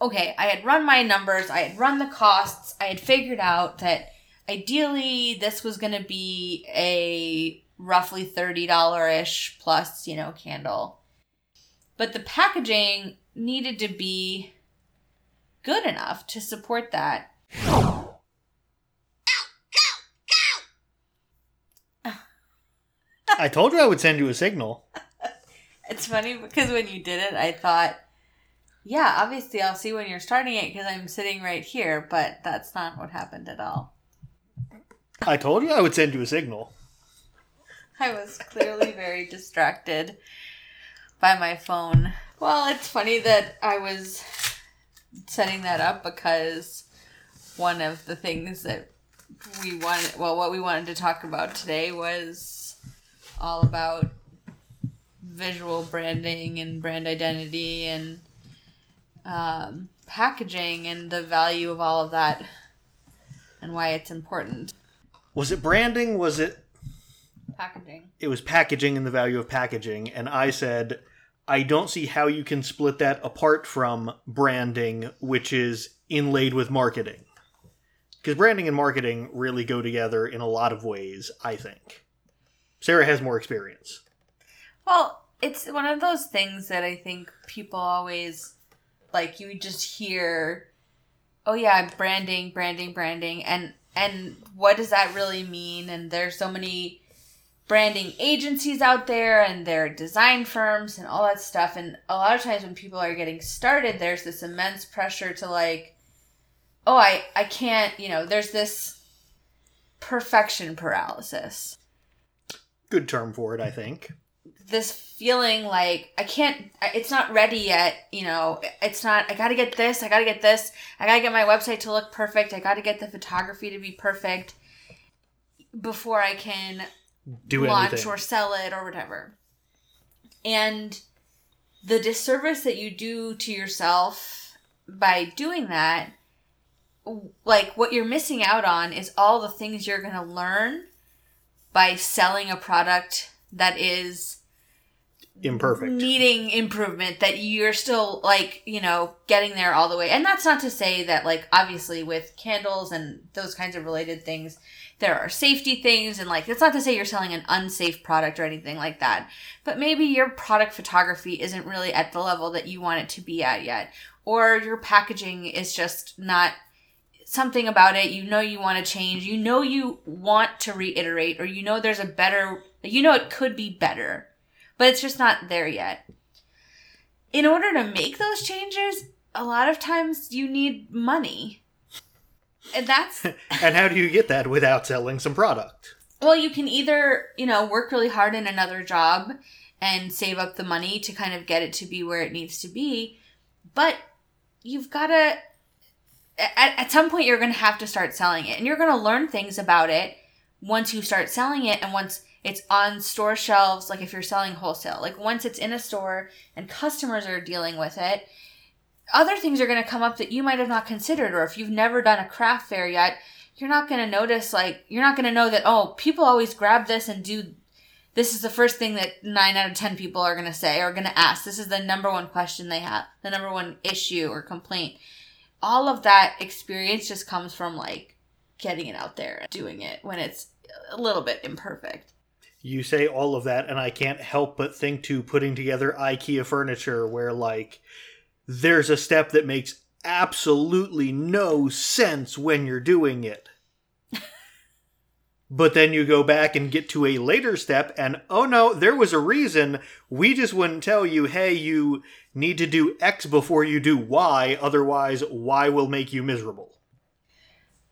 okay, I had run my numbers, I had run the costs, I had figured out that ideally this was going to be a roughly $30 ish plus, you know, candle. But the packaging needed to be good enough to support that. I told you I would send you a signal. It's funny because when you did it, I thought, yeah, obviously I'll see when you're starting it because I'm sitting right here, but that's not what happened at all. I told you I would send you a signal. I was clearly very distracted by my phone. Well, it's funny that I was setting that up because one of the things that we wanted, well, what we wanted to talk about today was all about visual branding and brand identity and um, packaging and the value of all of that and why it's important. Was it branding? Was it Packaging. it was packaging and the value of packaging and I said I don't see how you can split that apart from branding which is inlaid with marketing. Cuz branding and marketing really go together in a lot of ways, I think. Sarah has more experience. Well, it's one of those things that I think people always like you just hear oh yeah, branding, branding, branding and and what does that really mean? And there's so many branding agencies out there and their design firms and all that stuff and a lot of times when people are getting started there's this immense pressure to like oh I I can't, you know, there's this perfection paralysis Good term for it, I think. This feeling like I can't, it's not ready yet. You know, it's not, I gotta get this, I gotta get this, I gotta get my website to look perfect, I gotta get the photography to be perfect before I can Do it launch anything. or sell it or whatever. And the disservice that you do to yourself by doing that, like what you're missing out on is all the things you're to learn by selling a product that is Imperfect. needing improvement that you're still like you know getting there all the way. And that's not to say that like obviously with candles and those kinds of related things there are safety things and like that's not to say you're selling an unsafe product or anything like that. But maybe your product photography isn't really at the level that you want it to be at yet. Or your packaging is just not something about it. You know you want to change. You know you want to reiterate or you know there's a better you know it could be better but it's just not there yet. In order to make those changes, a lot of times you need money. And that's and how do you get that without selling some product? well, you can either, you know, work really hard in another job and save up the money to kind of get it to be where it needs to be, but you've got to at, at some point you're going to have to start selling it and you're going to learn things about it once you start selling it and once it's on store shelves like if you're selling wholesale. Like once it's in a store and customers are dealing with it other things are going to come up that you might have not considered or if you've never done a craft fair yet you're not going to notice like you're not going to know that oh people always grab this and do this is the first thing that 9 out of 10 people are going to say or going to ask. This is the number one question they have the number one issue or complaint. All of that experience just comes from like getting it out there and doing it when it's a little bit imperfect You say all of that, and I can't help but think to putting together IKEA furniture where, like, there's a step that makes absolutely no sense when you're doing it. but then you go back and get to a later step, and oh no, there was a reason. We just wouldn't tell you, hey, you need to do X before you do Y, otherwise, Y will make you miserable.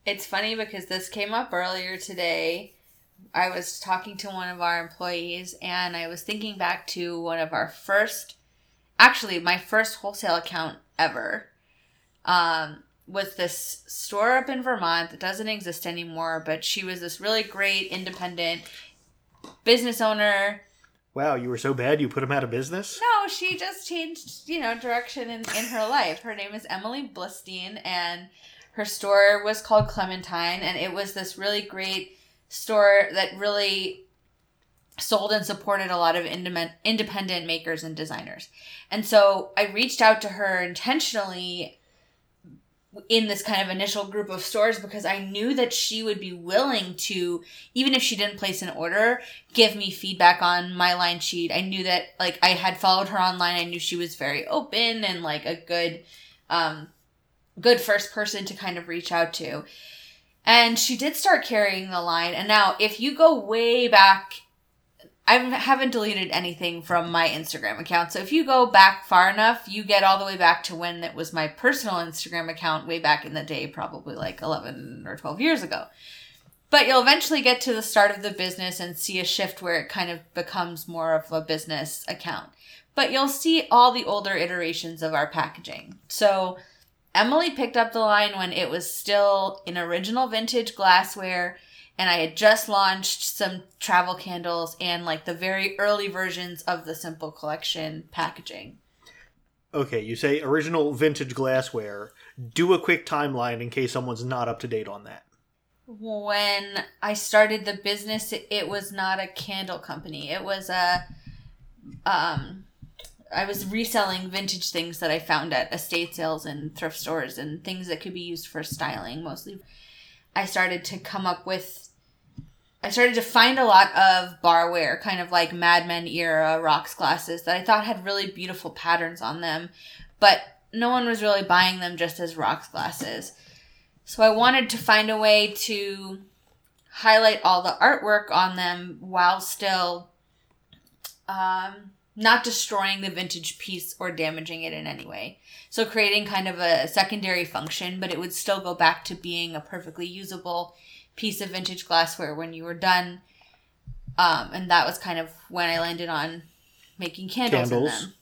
It's funny because this came up earlier today. I was talking to one of our employees and I was thinking back to one of our first, actually, my first wholesale account ever. Um, was this store up in Vermont that doesn't exist anymore, but she was this really great independent business owner. Wow, you were so bad you put him out of business? No, she just changed, you know, direction in, in her life. Her name is Emily Blistine, and her store was called Clementine, and it was this really great store that really sold and supported a lot of independent makers and designers. And so I reached out to her intentionally in this kind of initial group of stores because I knew that she would be willing to, even if she didn't place an order, give me feedback on my line sheet. I knew that, like, I had followed her online. I knew she was very open and, like, a good, um, good first person to kind of reach out to. And she did start carrying the line. And now, if you go way back I haven't deleted anything from my Instagram account. So if you go back far enough, you get all the way back to when it was my personal Instagram account way back in the day, probably like 11 or 12 years ago. But you'll eventually get to the start of the business and see a shift where it kind of becomes more of a business account. But you'll see all the older iterations of our packaging. So Emily picked up the line when it was still in original vintage glassware and I had just launched some travel candles and like the very early versions of the Simple Collection packaging. Okay, you say original vintage glassware. Do a quick timeline in case someone's not up to date on that. When I started the business, it was not a candle company. It was a um I was reselling vintage things that I found at estate sales and thrift stores and things that could be used for styling mostly. I started to come up with I started to find a lot of barware, kind of like Mad Men era rocks glasses that I thought had really beautiful patterns on them, but no one was really buying them just as rocks glasses. So I wanted to find a way to highlight all the artwork on them while still um, not destroying the vintage piece or damaging it in any way. So creating kind of a secondary function, but it would still go back to being a perfectly usable piece of vintage glassware when you were done. Um, and that was kind of when I landed on making candles, candles. in them.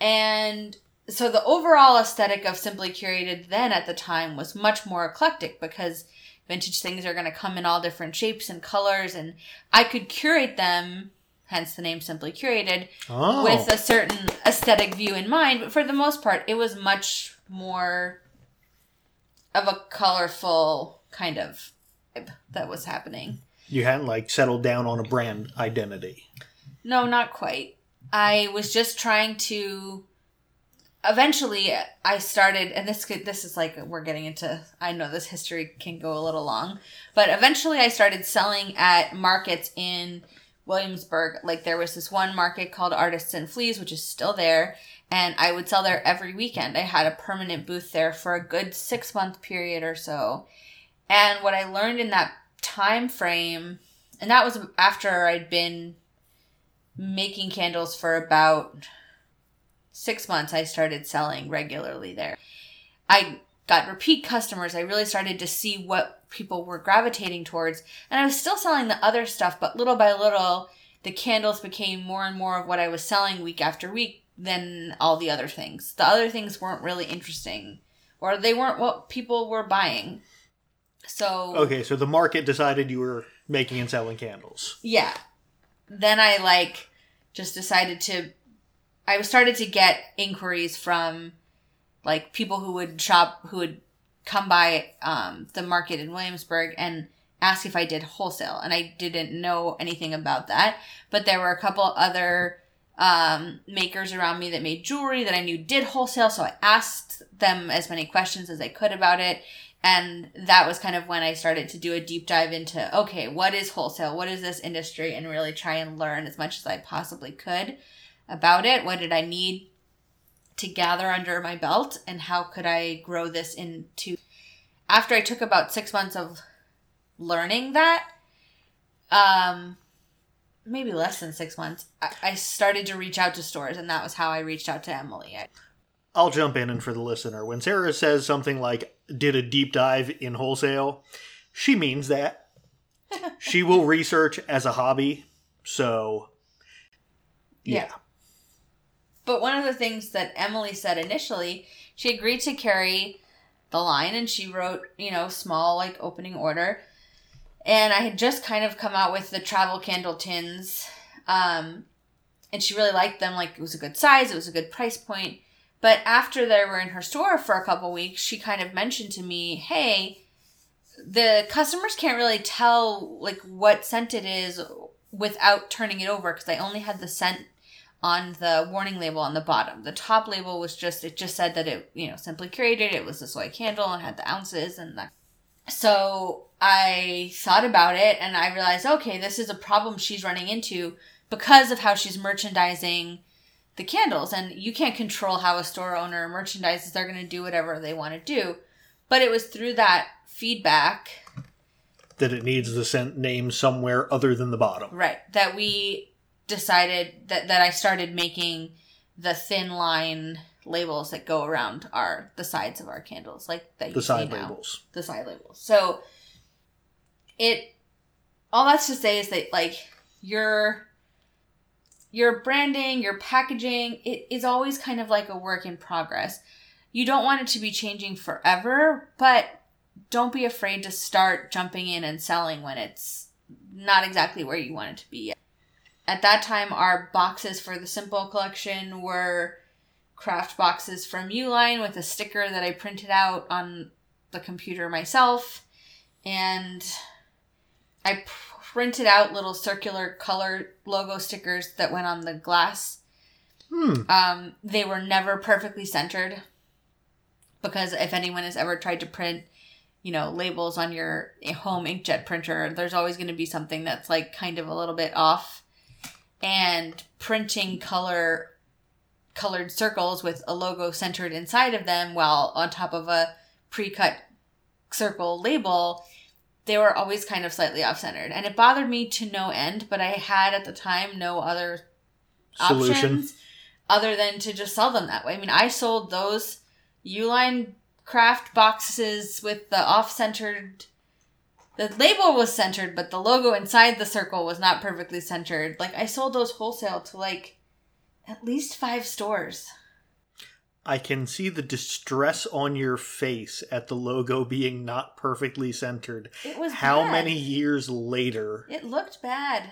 And so the overall aesthetic of Simply Curated then at the time was much more eclectic because vintage things are going to come in all different shapes and colors, and I could curate them, hence the name Simply Curated, oh. with a certain aesthetic view in mind. But for the most part, it was much more of a colorful kind of that was happening. You hadn't like settled down on a brand identity. No, not quite. I was just trying to eventually I started and this could this is like we're getting into I know this history can go a little long, but eventually I started selling at markets in Williamsburg. Like there was this one market called Artists and Fleas which is still there and I would sell there every weekend. I had a permanent booth there for a good 6 month period or so and what I learned in that time frame, and that was after I'd been making candles for about six months, I started selling regularly there. I got repeat customers. I really started to see what people were gravitating towards. And I was still selling the other stuff, but little by little, the candles became more and more of what I was selling week after week than all the other things. The other things weren't really interesting, or they weren't what people were buying. So okay, so the market decided you were making and selling candles. Yeah. Then I like just decided to. I started to get inquiries from like people who would shop who would come by um, the market in Williamsburg and ask if I did wholesale, and I didn't know anything about that. But there were a couple other um, makers around me that made jewelry that I knew did wholesale, so I asked them as many questions as I could about it. And that was kind of when I started to do a deep dive into okay, what is wholesale? What is this industry? And really try and learn as much as I possibly could about it. What did I need to gather under my belt? And how could I grow this into. After I took about six months of learning that, um, maybe less than six months, I, I started to reach out to stores, and that was how I reached out to Emily. I, I'll jump in and for the listener, when Sarah says something like did a deep dive in wholesale, she means that. she will research as a hobby. So yeah. yeah. But one of the things that Emily said initially, she agreed to carry the line and she wrote, you know, small like opening order. And I had just kind of come out with the travel candle tins. Um, and she really liked them. Like it was a good size, it was a good price point. But after they were in her store for a couple weeks, she kind of mentioned to me, "Hey, the customers can't really tell like what scent it is without turning it over because I only had the scent on the warning label on the bottom. The top label was just it just said that it, you know, simply curated, it was a soy candle and had the ounces and that. So I thought about it and I realized, okay, this is a problem she's running into because of how she's merchandising the candles and you can't control how a store owner merchandises they're going to do whatever they want to do but it was through that feedback that it needs the scent name somewhere other than the bottom. right that we decided that that I started making the thin line labels that go around our the sides of our candles like that you The side now. labels. the side labels. So it all that's to say is that like your your branding, your packaging, it is always kind of like a work in progress. You don't want it to be changing forever, but don't be afraid to start jumping in and selling when it's not exactly where you want it to be. At that time, our boxes for the Simple collection were kraft boxes from Uline with a sticker that I printed out on the computer myself and I printed out little circular color logo stickers that went on the glass. Hmm. Um, they were never perfectly centered because if anyone has ever tried to print, you know, labels on your home inkjet printer, there's always going to be something that's like kind of a little bit off. And printing color colored circles with a logo centered inside of them while on top of a pre-cut circle label they were always kind of slightly off centered and it bothered me to no end but i had at the time no other Solution. options other than to just sell them that way i mean i sold those uline kraft boxes with the off-centered the label was centered but the logo inside the circle was not perfectly centered like i sold those wholesale to like at least five stores I can see the distress on your face at the logo being not perfectly centered. it was How bad. many years later? It looked bad.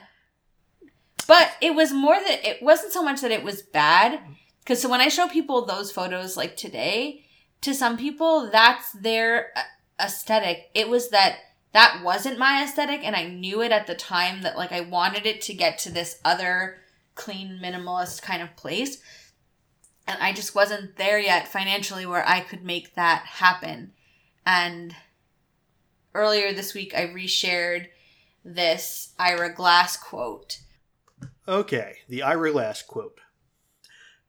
But it was more that it wasn't so much that it was bad. Because so when I show people those photos like today, to some people, that's their uh, aesthetic. It was that that wasn't my aesthetic, and I knew it at the time that like I wanted it to get to this other clean, minimalist kind of place. And I just wasn't there yet financially where I could make that happen. And earlier this week, I reshared this Ira Glass quote. Okay, the Ira Glass quote.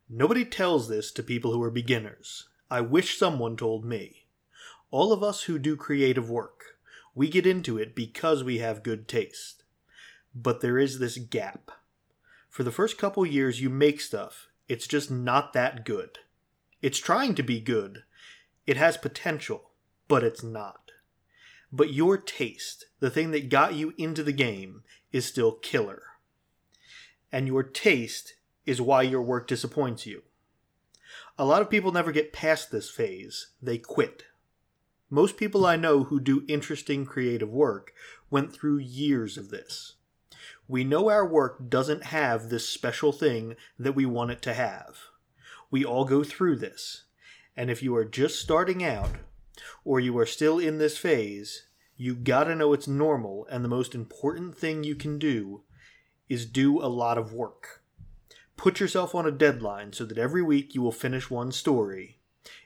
Nobody tells this to people who are beginners. I wish someone told me. All of us who do creative work, we get into it because we have good taste. But there is this gap. For the first couple years you make stuff, it's just not that good. It's trying to be good. It has potential, but it's not. But your taste, the thing that got you into the game, is still killer and your taste is why your work disappoints you. A lot of people never get past this phase, they quit. Most people I know who do interesting creative work went through years of this. We know our work doesn't have this special thing that we want it to have. We all go through this, and if you are just starting out, or you are still in this phase, you gotta know it's normal, and the most important thing you can do is do a lot of work. Put yourself on a deadline so that every week you will finish one story.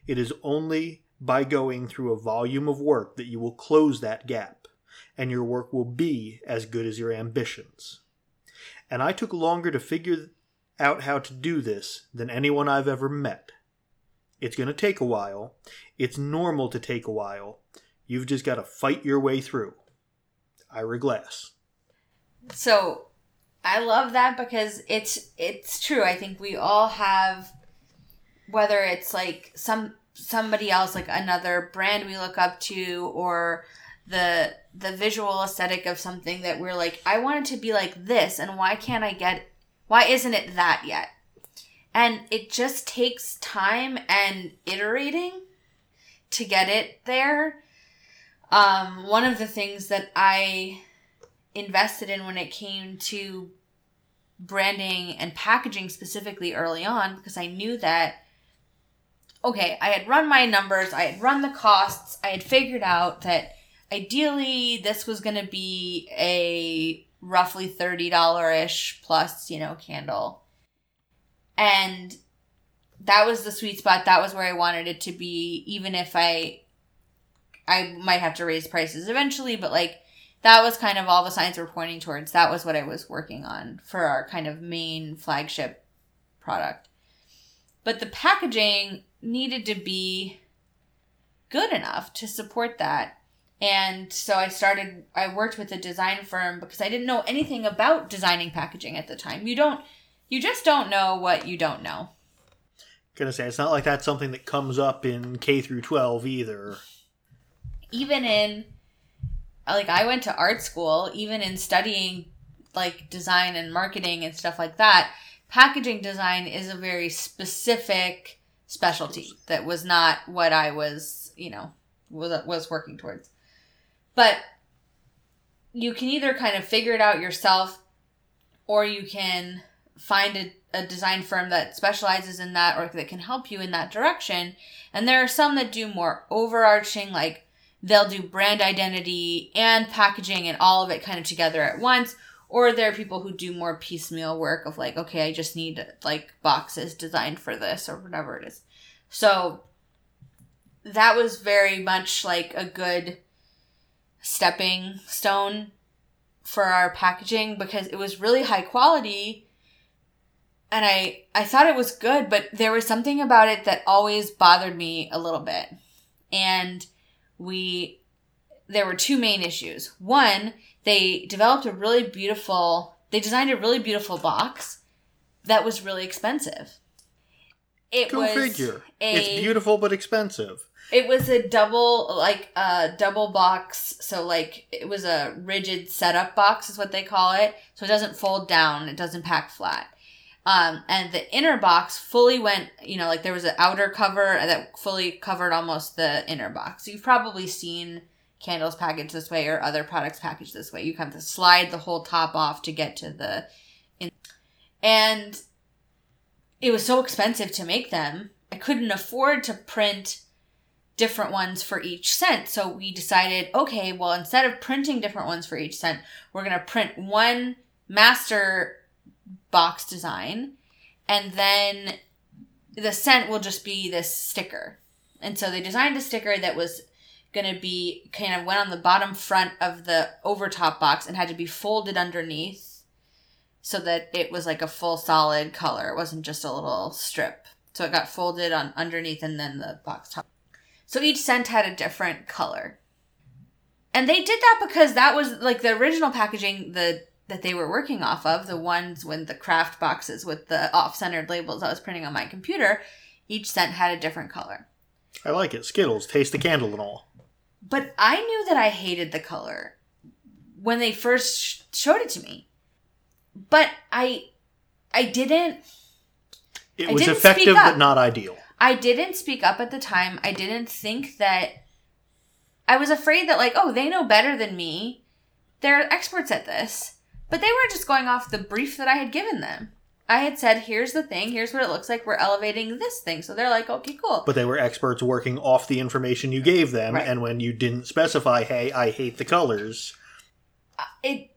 It is only by going through a volume of work that you will close that gap, and your work will be as good as your ambitions. And I took longer to figure out how to do this than anyone I've ever met. It's going to take a while. It's normal to take a while. You've just got to fight your way through. Ira Glass. So I love that because it's it's true. I think we all have whether it's like some somebody else like another brand we look up to or the the visual aesthetic of something that we're like I want it to be like this and why can't I get why isn't it that yet? And it just takes time and iterating to get it there. Um, one of the things that I invested in when it came to branding and packaging specifically early on because I knew that okay, I had run my numbers, I had run the costs, I had figured out that ideally this was going to be a roughly $30 ish plus, you know, candle. And that was the sweet spot. That was where I wanted it to be, even if I I might have to raise prices eventually, but like that was kind of all the signs were pointing towards. That was what I was working on for our kind of main flagship product. But the packaging needed to be good enough to support that. And so I started, I worked with a design firm because I didn't know anything about designing packaging at the time. You don't, you just don't know what you don't know. Gonna say, it's not like that's something that comes up in K through 12 either. Even in, like, I went to art school, even in studying like design and marketing and stuff like that, packaging design is a very specific specialty that was not what I was, you know, was was working towards. But you can either kind of figure it out yourself or you can find a, a design firm that specializes in that or that can help you in that direction. And there are some that do more overarching like they'll do brand identity and packaging and all of it kind of together at once or there are people who do more piecemeal work of like okay i just need like boxes designed for this or whatever it is. So that was very much like a good stepping stone for our packaging because it was really high quality and i i thought it was good but there was something about it that always bothered me a little bit. And we there were two main issues. One they developed a really beautiful they designed a really beautiful box that was really expensive it Go was figure. A, it's beautiful but expensive. It was a double like a uh, double box, so like it was a rigid setup box is what they call it. So it doesn't fold down, it doesn't pack flat. Um, and the inner box fully went, you know, like there was an outer cover that fully covered almost the inner box. So you've probably seen candles packaged this way or other products packaged this way. You have to slide the whole top off to get to the in- and it was so expensive to make them. I couldn't afford to print different ones for each scent. So we decided, okay, well, instead of printing different ones for each scent, we're going to print one master box design and then the scent will just be this sticker. And so they designed a sticker that was going to be kind of went on the bottom front of the overtop box and had to be folded underneath so that it was like a full solid color. It wasn't just a little strip. So it got folded on underneath and then the box top. So each scent had a different color. And they did that because that was like the original packaging the that they were working off of, the ones with the kraft boxes with the off-centered labels I was printing on my computer, each scent had a different color. I like it. Skittles, taste the candle and all. But I knew that I hated the color when they first showed it to me but I I didn't It was didn't effective but not ideal. I didn't speak up at the time. I didn't think that I was afraid that like, oh, they know better than me. They're experts at this. But they were just going off the brief that I had given them. I had said, here's the thing, here's what it looks like, we're elevating this thing. So they're like, okay, cool. But they were experts working off the information you gave them, right. and when you didn't specify, hey, I hate the colors. Uh, it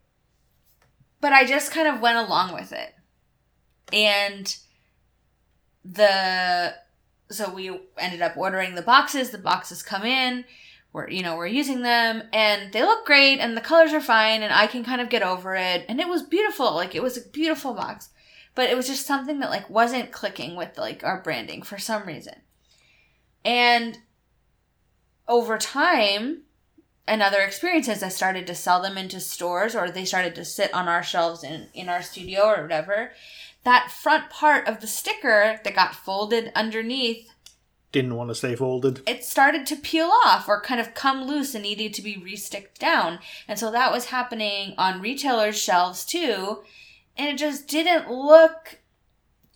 but I just kind of went along with it. And the so we ended up ordering the boxes. The boxes come in. We're you know we're using them and they look great and the colors are fine and I can kind of get over it and it was beautiful. Like it was a beautiful box, but it was just something that like wasn't clicking with like our branding for some reason. And over time, and other experiences, I started to sell them into stores or they started to sit on our shelves in, in our studio or whatever. That front part of the sticker that got folded underneath didn't want to stay folded. It started to peel off or kind of come loose and needed to be resticked down. And so that was happening on retailers' shelves too. And it just didn't look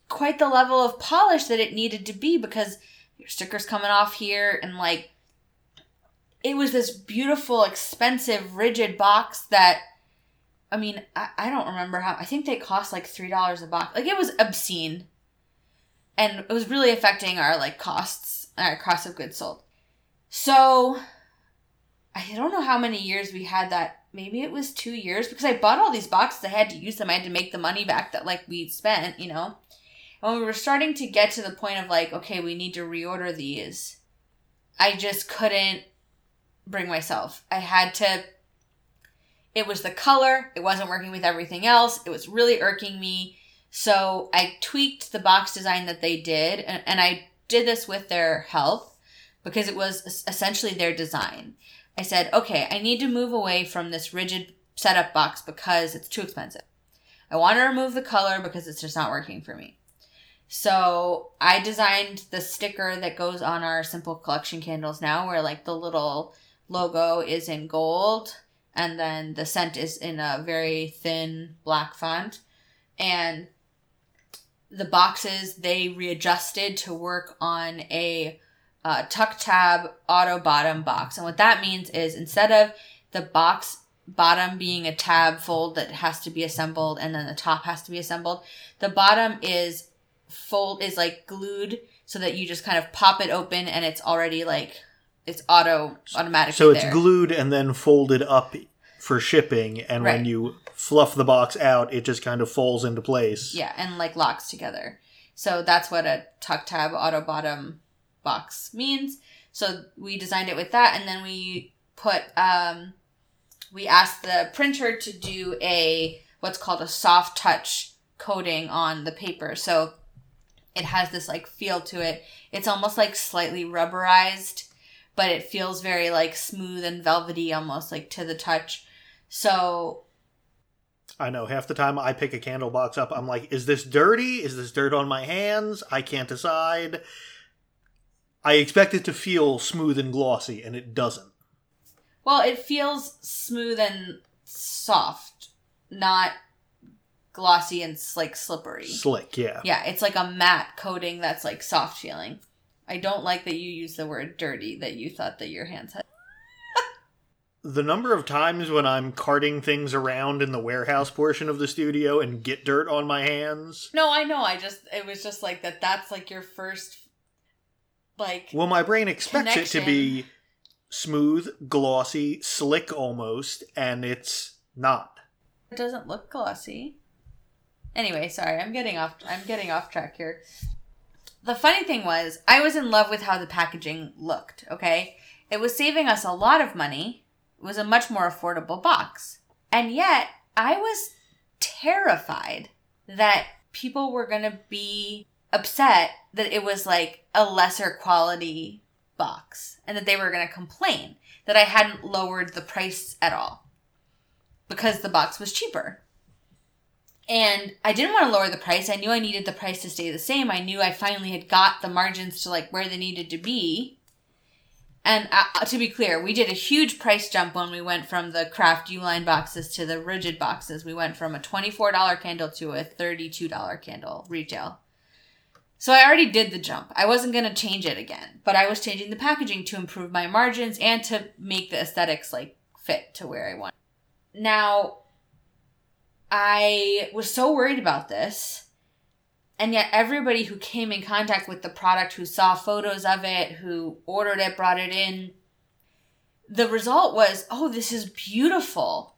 quite the level of polish that it needed to be because your sticker's coming off here and like it was this beautiful, expensive, rigid box that I mean, I, I don't remember how I think they cost like three dollars a box. Like it was obscene. And it was really affecting our like costs, our cost of goods sold. So I don't know how many years we had that. Maybe it was two years because I bought all these boxes. I had to use them. I had to make the money back that like we spent, you know. when we were starting to get to the point of like, okay, we need to reorder these, I just couldn't bring myself. I had to. It was the color. It wasn't working with everything else. It was really irking me. So I tweaked the box design that they did, and, and I did this with their help because it was essentially their design. I said, okay, I need to move away from this rigid setup box because it's too expensive. I want to remove the color because it's just not working for me. So I designed the sticker that goes on our simple collection candles now, where like the little logo is in gold and then the scent is in a very thin black font. And the boxes they readjusted to work on a uh, tuck tab auto bottom box. And what that means is instead of the box bottom being a tab fold that has to be assembled and then the top has to be assembled, the bottom is fold is like glued so that you just kind of pop it open and it's already like it's auto automatically. So it's there. glued and then folded up for shipping, and when you fluff the box out, it just kind of falls into place. Yeah, and like locks together. So that's what a tuck tab auto bottom box means. So we designed it with that, and then we put um, we asked the printer to do a what's called a soft touch coating on the paper. So it has this like feel to it. It's almost like slightly rubberized, but it feels very like smooth and velvety, almost like to the touch. So I know. Half the time I pick a candle box up, I'm like, is this dirty? Is this dirt on my hands? I can't decide. I expect it to feel smooth and glossy, and it doesn't. Well, it feels smooth and soft, not glossy and like slippery. Slick, yeah. Yeah, it's like a matte coating that's like soft feeling. I don't like that you use the word dirty that you thought that your hands had. The number of times when I'm carting things around in the warehouse portion of the studio and get dirt on my hands. No, I know. I just it was just like that that's like your first like Well, my brain expects it to be smooth, glossy, slick almost, and it's not. it doesn't look glossy. Anyway, sorry, I'm getting off I'm getting off track here. The funny thing was, I was in love with how the packaging looked, okay? It was saving us a lot of money. It was a much more affordable box. And yet, I was terrified that people were going to be upset that it was like a lesser quality box and that they were going to complain that I hadn't lowered the price at all because the box was cheaper. And I didn't want to lower the price. I knew I needed the price to stay the same. I knew I finally had got the margins to like where they needed to be. And uh, to be clear, we did a huge price jump when we went from the kraft U-line boxes to the rigid boxes. We went from a $24 candle to a $32 candle retail. So I already did the jump. I wasn't going to change it again, but I was changing the packaging to improve my margins and to make the aesthetics like fit to where I want. Now, I was so worried about this. And yet, everybody who came in contact with the product, who saw photos of it, who ordered it, brought it in, the result was oh, this is beautiful.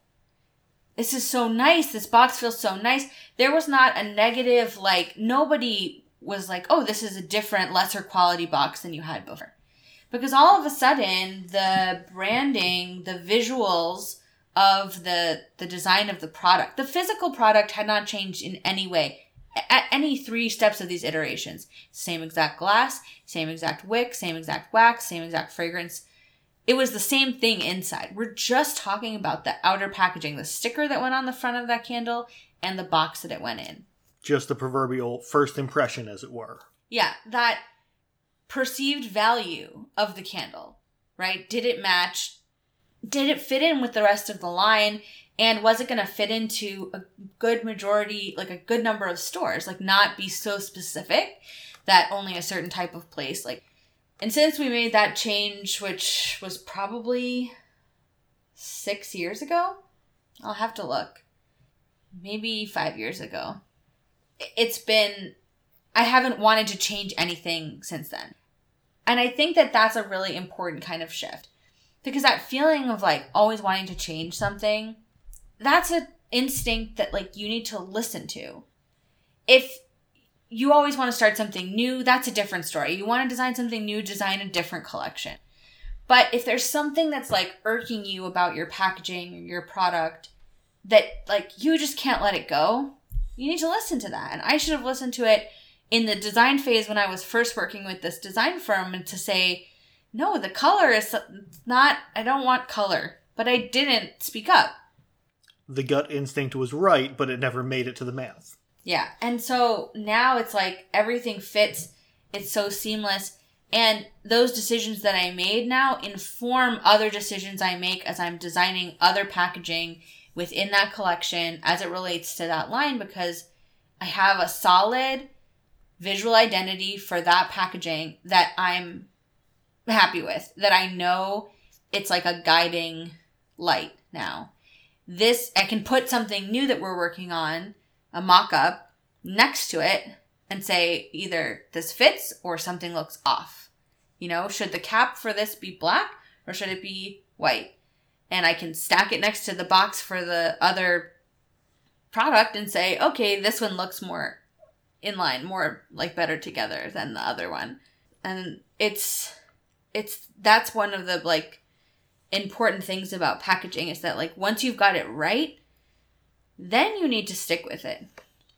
This is so nice. This box feels so nice. There was not a negative, like, nobody was like, oh, this is a different, lesser quality box than you had before. Because all of a sudden, the branding, the visuals, of the the design of the product. The physical product had not changed in any way at any three steps of these iterations. Same exact glass, same exact wick, same exact wax, same exact fragrance. It was the same thing inside. We're just talking about the outer packaging, the sticker that went on the front of that candle and the box that it went in. Just the proverbial first impression, as it were. Yeah, that perceived value of the candle, right? Did it match did it fit in with the rest of the line and was it going to fit into a good majority like a good number of stores like not be so specific that only a certain type of place like and since we made that change which was probably 6 years ago I'll have to look maybe 5 years ago it's been I haven't wanted to change anything since then and I think that that's a really important kind of shift because that feeling of like always wanting to change something that's an instinct that like you need to listen to if you always want to start something new. That's a different story. You want to design something new, design a different collection. But if there's something that's like irking you about your packaging your product that like you just can't let it go, you need to listen to that. And I should have listened to it in the design phase when I was first working with this design firm and to say, no, the color is not, I don't want color. But I didn't speak up. The gut instinct was right, but it never made it to the mouth. Yeah. And so now it's like everything fits, it's so seamless. And those decisions that I made now inform other decisions I make as I'm designing other packaging within that collection as it relates to that line because I have a solid visual identity for that packaging that I'm happy with, that I know it's like a guiding light now. This, I can put something new that we're working on, a mock up, next to it and say either this fits or something looks off. You know, should the cap for this be black or should it be white? And I can stack it next to the box for the other product and say, okay, this one looks more in line, more like better together than the other one. And it's it's that's one of the like important things about packaging is that like once you've got it right, then you need to stick with it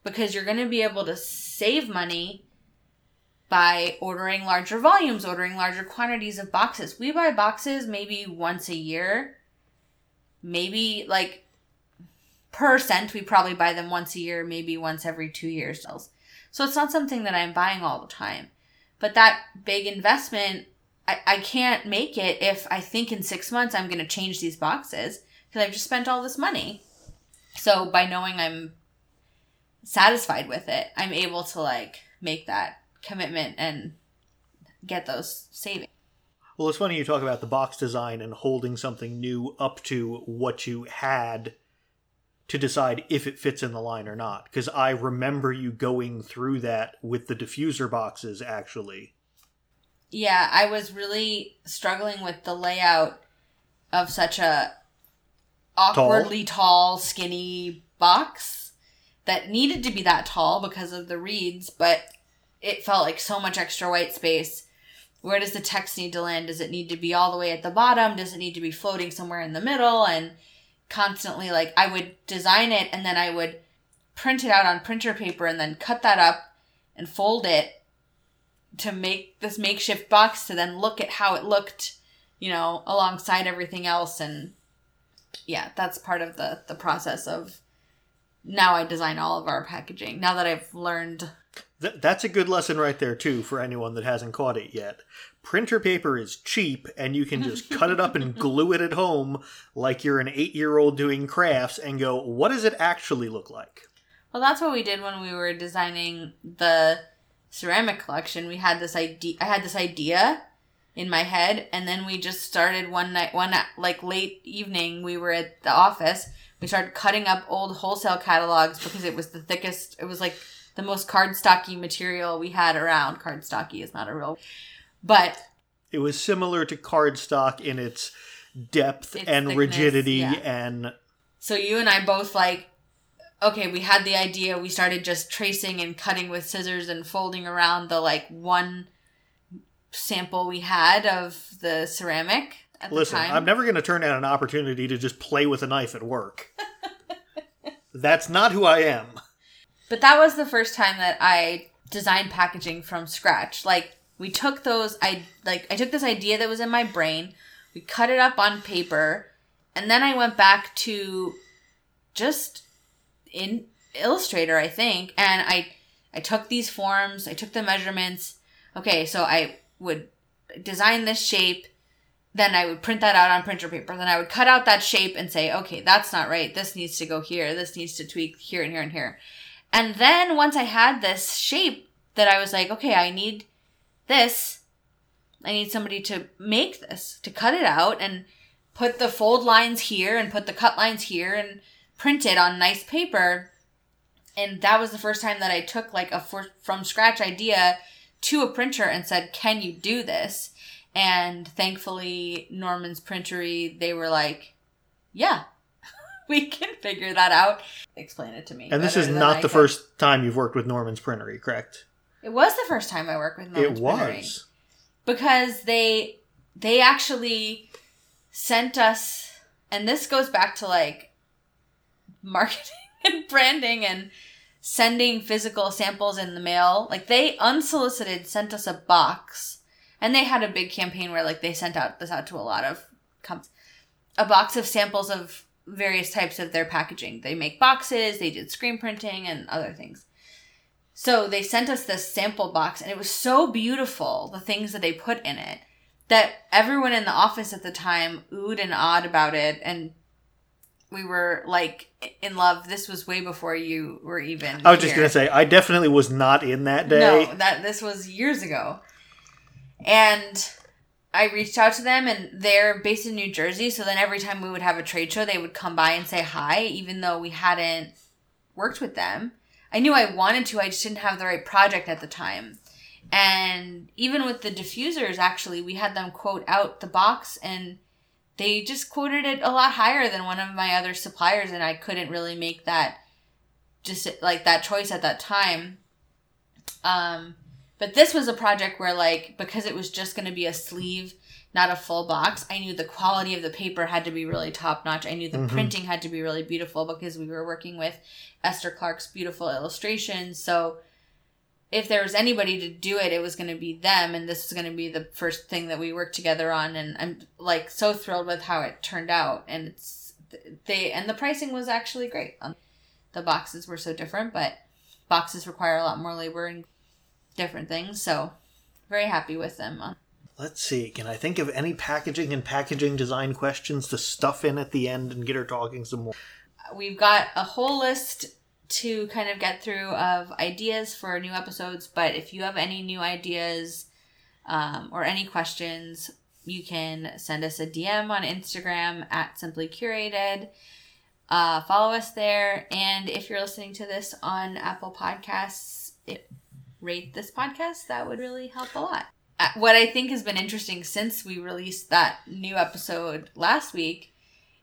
because you're going to be able to save money by ordering larger volumes, ordering larger quantities of boxes. We buy boxes maybe once a year. Maybe like per cent, we probably buy them once a year, maybe once every two years. So it's not something that I'm buying all the time. But that big investment, I, I can't make it if I think in six months I'm going to change these boxes because I've just spent all this money. So by knowing I'm satisfied with it, I'm able to like make that commitment and get those savings. Well, it's funny you talk about the box design and holding something new up to what you had to decide if it fits in the line or not. Because I remember you going through that with the diffuser boxes, actually. Yeah, I was really struggling with the layout of such a awkwardly tall, tall skinny box that needed to be that tall because of the reeds, but it felt like so much extra white space. Where does the text need to land? Does it need to be all the way at the bottom? Does it need to be floating somewhere in the middle? And constantly like I would design it and then I would print it out on printer paper and then cut that up and fold it to make this makeshift box to then look at how it looked, you know, alongside everything else and yeah, that's part of the the process of now I design all of our packaging. Now that I've learned Th- that's a good lesson right there too for anyone that hasn't caught it yet printer paper is cheap and you can just cut it up and glue it at home like you're an eight year old doing crafts and go, what does it actually look like? Well, that's what we did when we were designing the ceramic collection. We had this idea, I had this idea in my head, and then we just started one night, one like late evening, we were at the office. We started cutting up old wholesale catalogs because it was the thickest, it was like the most cardstocky material we had around. Cardstocky is not a real but it was similar to cardstock in its depth its and thickness, rigidity yeah. and so you and I both like okay, we had the idea, we started just tracing and cutting with scissors and folding around the like one sample we had of the ceramic at Listen, the time. I'm never going to turn down an opportunity to just play with a knife at work. That's not who I am. But that was the first time that I designed packaging from scratch. Like we took those I like I took this idea that was in my brain, we cut it up on paper, and then I went back to just in Illustrator, I think, and I I took these forms, I took the measurements. Okay, so I would design this shape, then I would print that out on printer paper. Then I would cut out that shape and say, okay, that's not right. This needs to go here. This needs to tweak here and here and here. And then once I had this shape that I was like, okay, I need this, I need somebody to make this, to cut it out and put the fold lines here and put the cut lines here and print it on nice paper. And that was the first time that I took like a for, from scratch idea to a printer and said, "Can you do this?" And thankfully, Norman's Printery, they were like, "Yeah." we can figure that out. Explain it to me. And this is not I the can. first time you've worked with Norman's Printery, correct? It was the first time I worked with Norman's it was. Printery. because they they actually sent us and this goes back to like marketing and branding and sending physical samples in the mail like they unsolicited sent us a box and they had a big campaign where like they sent out this out to a lot of companies a box of samples of various types of their packaging they make boxes they did screen printing and other things so they sent us this sample box, and it was so beautiful, the things that they put in it, that everyone in the office at the time oohed and awed about it. And we were like in love. This was way before you were even. I was just going to say, I definitely was not in that day. No, that this was years ago. And I reached out to them and they're based in New Jersey, so then every time we would have a trade show, they would come by and say hi, even though we hadn't worked with them. I knew I wanted to, I just didn't have the right project at the time. And even with the diffusers, actually, we had them quote out the box and they just quoted it a lot higher than one of my other suppliers, and I couldn't really make that just like that choice at that time. Um, but this was a project where, like, because it was just going to be a sleeve, not a full box, I knew the quality of the paper had to be really top notch. I knew the Mhm. printing had to be really beautiful because we were working with Esther Clark's beautiful illustrations. So if there was anybody to do it, it was going to be them, and this was going to be the first thing that we worked together on. And I'm like so thrilled with how it turned out, and it's they and the pricing was actually great. Um, the boxes were so different, but boxes require a lot more labor and different things. So very happy with them. Uh, Let's see. Can I think of any packaging and packaging design questions to stuff in at the end and get her talking some more? We've got a whole list to kind of get through of ideas for new episodes, but if you have any new ideas um, or any questions, you can send us a DM on Instagram at Simply Curated. Uh, follow us there, and if you're listening to this on Apple Podcasts, it, rate this podcast. That would really help a lot. Uh, What I think has been interesting since we released that new episode last week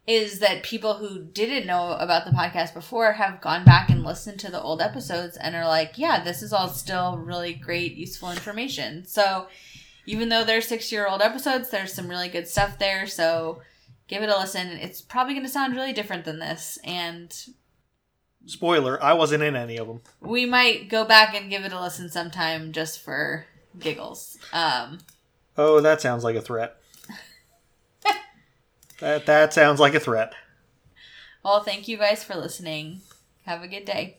is that people who didn't know about the podcast before have gone back and listened to the old episodes and are like, yeah, this is all still really great, useful information. So even though they're six year old episodes, there's some really good stuff there. So give it a listen. It's probably going to sound really different than this. And Spoiler, I wasn't in any of them. we might go back and give it a listen sometime just for giggles. Um, Oh, that sounds like a threat. that that sounds like a threat. well, thank you guys for listening. Have a good day.